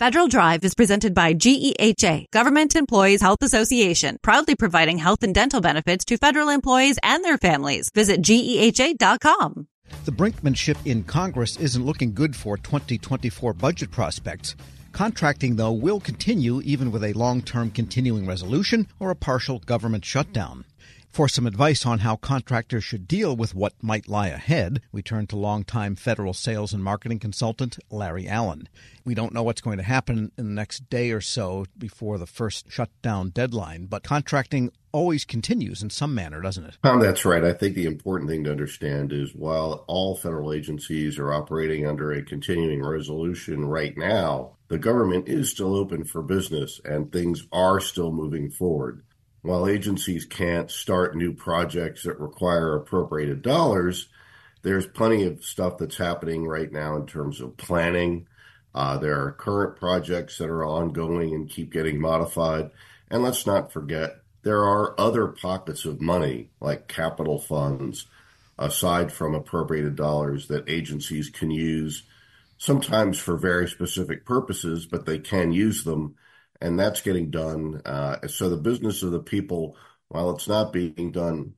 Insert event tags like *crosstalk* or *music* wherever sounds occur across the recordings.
Federal Drive is presented by GEHA, Government Employees Health Association, proudly providing health and dental benefits to federal employees and their families. Visit GEHA.com. The brinkmanship in Congress isn't looking good for 2024 budget prospects. Contracting, though, will continue even with a long term continuing resolution or a partial government shutdown. For some advice on how contractors should deal with what might lie ahead, we turn to longtime federal sales and marketing consultant Larry Allen. We don't know what's going to happen in the next day or so before the first shutdown deadline, but contracting always continues in some manner, doesn't it? Tom, that's right. I think the important thing to understand is while all federal agencies are operating under a continuing resolution right now, the government is still open for business and things are still moving forward while agencies can't start new projects that require appropriated dollars, there's plenty of stuff that's happening right now in terms of planning. Uh, there are current projects that are ongoing and keep getting modified. And let's not forget, there are other pockets of money, like capital funds, aside from appropriated dollars, that agencies can use, sometimes for very specific purposes, but they can use them and that's getting done. Uh, so the business of the people, while it's not being done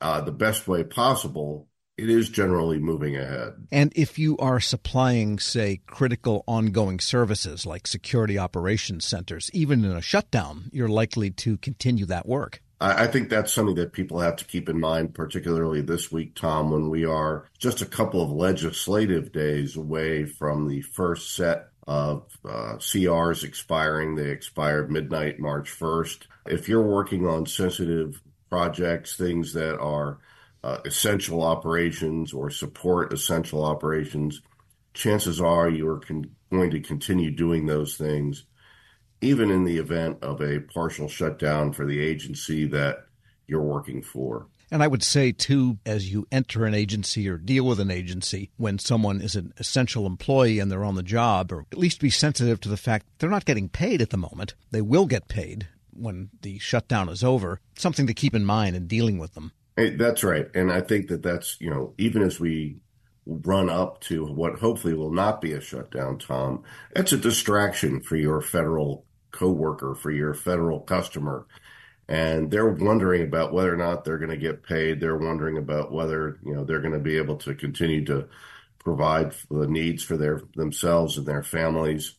uh, the best way possible, it is generally moving ahead. And if you are supplying, say, critical ongoing services like security operations centers, even in a shutdown, you're likely to continue that work. I think that's something that people have to keep in mind, particularly this week, Tom, when we are just a couple of legislative days away from the first set of uh, CRs expiring. They expired midnight March 1st. If you're working on sensitive projects, things that are uh, essential operations or support essential operations, chances are you are con- going to continue doing those things, even in the event of a partial shutdown for the agency that you're working for. And I would say, too, as you enter an agency or deal with an agency, when someone is an essential employee and they're on the job, or at least be sensitive to the fact they're not getting paid at the moment. They will get paid when the shutdown is over. Something to keep in mind in dealing with them. Hey, that's right. And I think that that's, you know, even as we run up to what hopefully will not be a shutdown, Tom, it's a distraction for your federal coworker, for your federal customer and they're wondering about whether or not they're going to get paid. They're wondering about whether you know they're going to be able to continue to provide the needs for their themselves and their families,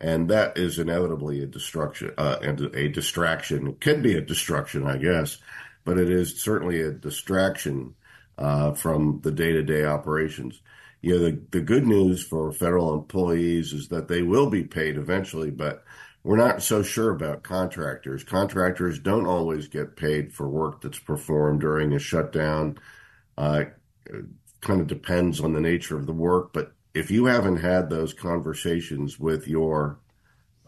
and that is inevitably a destruction uh, and a distraction. It can be a destruction, I guess, but it is certainly a distraction uh, from the day to day operations. You know, the, the good news for federal employees is that they will be paid eventually, but we're not so sure about contractors. Contractors don't always get paid for work that's performed during a shutdown. Uh, kind of depends on the nature of the work, but if you haven't had those conversations with your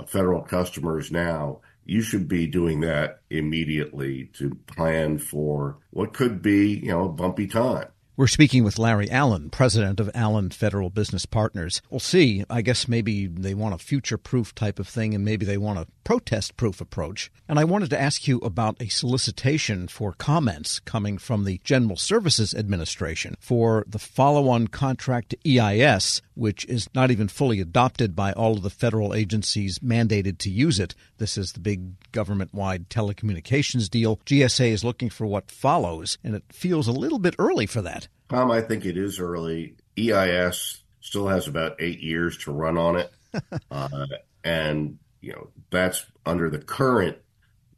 federal customers now, you should be doing that immediately to plan for what could be, you know, a bumpy time. We're speaking with Larry Allen, president of Allen Federal Business Partners. We'll see. I guess maybe they want a future proof type of thing, and maybe they want a protest proof approach. And I wanted to ask you about a solicitation for comments coming from the General Services Administration for the follow on contract EIS, which is not even fully adopted by all of the federal agencies mandated to use it. This is the big government wide telecommunications deal. GSA is looking for what follows, and it feels a little bit early for that. Tom, I think it is early. EIS still has about eight years to run on it, *laughs* uh, and you know that's under the current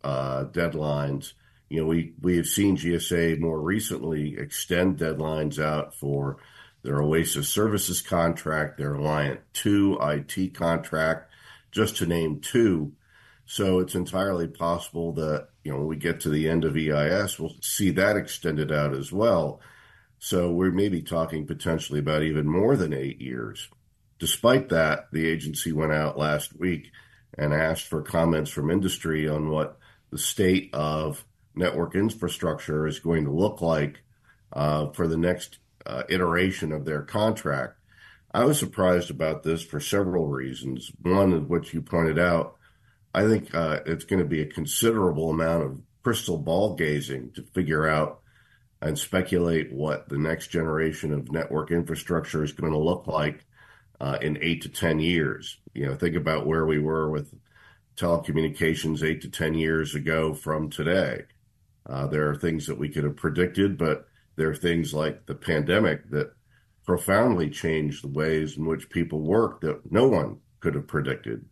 uh, deadlines. You know, we we have seen GSA more recently extend deadlines out for their Oasis Services contract, their Alliant 2 IT contract, just to name two. So it's entirely possible that, you know, when we get to the end of EIS, we'll see that extended out as well. So we may be talking potentially about even more than eight years. Despite that, the agency went out last week and asked for comments from industry on what the state of network infrastructure is going to look like uh, for the next uh, iteration of their contract. I was surprised about this for several reasons. One of which you pointed out, I think uh, it's going to be a considerable amount of crystal ball gazing to figure out and speculate what the next generation of network infrastructure is going to look like. uh, in eight to 10 years. You know, think about where we were with telecommunications eight to 10 years ago from today. Uh, there are things that we could have predicted, but there are things like the pandemic that profoundly changed the ways in which people work that no one could have predicted.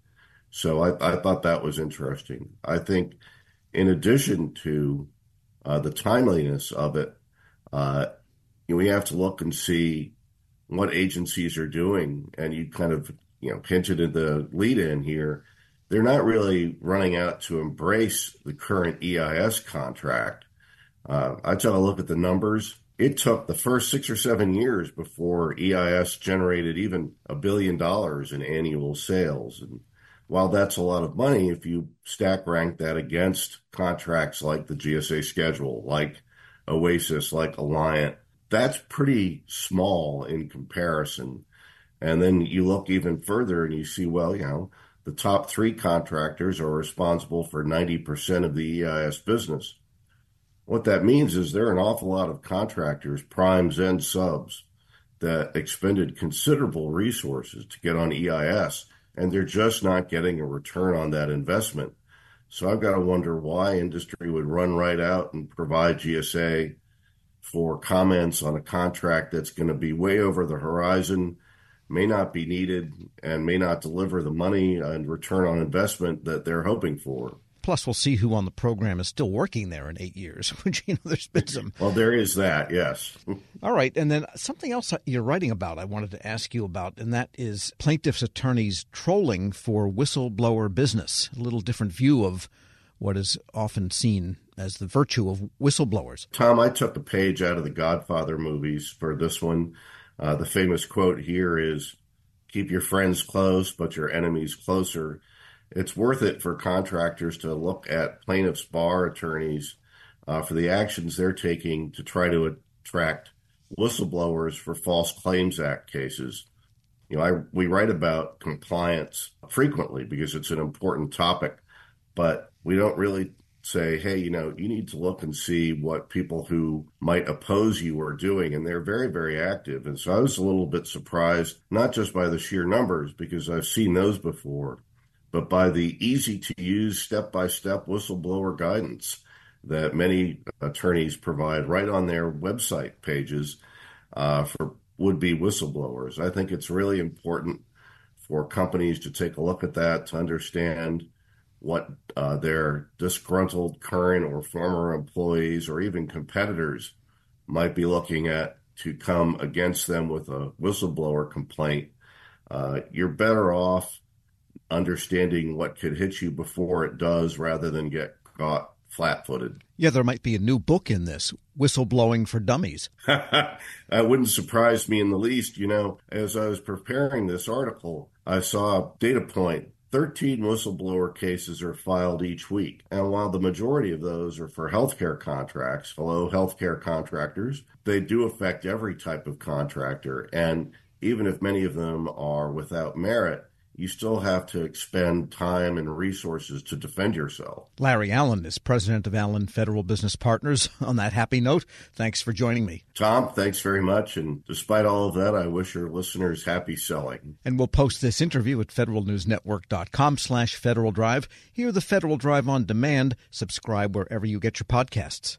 So I, I thought that was interesting. I think, in addition to uh, the timeliness of it, uh, we have to look and see what agencies are doing. And you kind of, you know, hinted at the lead in here. They're not really running out to embrace the current EIS contract. Uh, I took a look at the numbers. It took the first six or seven years before EIS generated even a billion dollars in annual sales. And while that's a lot of money, if you stack rank that against contracts like the GSA schedule, like Oasis, like Alliant, that's pretty small in comparison. And then you look even further and you see, well, you know, the top three contractors are responsible for 90% of the EIS business. What that means is there are an awful lot of contractors, primes and subs, that expended considerable resources to get on EIS, and they're just not getting a return on that investment. So I've got to wonder why industry would run right out and provide GSA for comments on a contract that's going to be way over the horizon, may not be needed, and may not deliver the money and return on investment that they're hoping for. Plus, we'll see who on the program is still working there in eight years. *laughs* Which you know, there's been some. well, there is that, yes. *laughs* All right, and then something else you're writing about. I wanted to ask you about, and that is plaintiffs' attorneys trolling for whistleblower business. A little different view of what is often seen as the virtue of whistleblowers. Tom, I took a page out of the Godfather movies for this one. Uh, the famous quote here is Keep your friends close, but your enemies closer. It's worth it for contractors to look at plaintiffs' bar attorneys uh, for the actions they're taking to try to attract whistleblowers for False Claims Act cases. You know, I, we write about compliance frequently because it's an important topic, but we don't really say, hey, you know, you need to look and see what people who might oppose you are doing. And they're very, very active. And so I was a little bit surprised, not just by the sheer numbers, because I've seen those before, but by the easy to use step by step whistleblower guidance that many attorneys provide right on their website pages uh, for would be whistleblowers. I think it's really important for companies to take a look at that to understand what uh, their disgruntled current or former employees or even competitors might be looking at to come against them with a whistleblower complaint. Uh, you're better off understanding what could hit you before it does rather than get caught flat footed. Yeah, there might be a new book in this Whistleblowing for Dummies. *laughs* that wouldn't surprise me in the least. You know, as I was preparing this article, I saw a data point 13 whistleblower cases are filed each week. And while the majority of those are for healthcare contracts, fellow healthcare contractors, they do affect every type of contractor. And even if many of them are without merit, you still have to expend time and resources to defend yourself. Larry Allen is president of Allen Federal Business Partners. *laughs* On that happy note, thanks for joining me. Tom, thanks very much. And despite all of that, I wish your listeners happy selling. And we'll post this interview at federalnewsnetwork.com slash Federal Drive. Hear the Federal Drive on demand. Subscribe wherever you get your podcasts.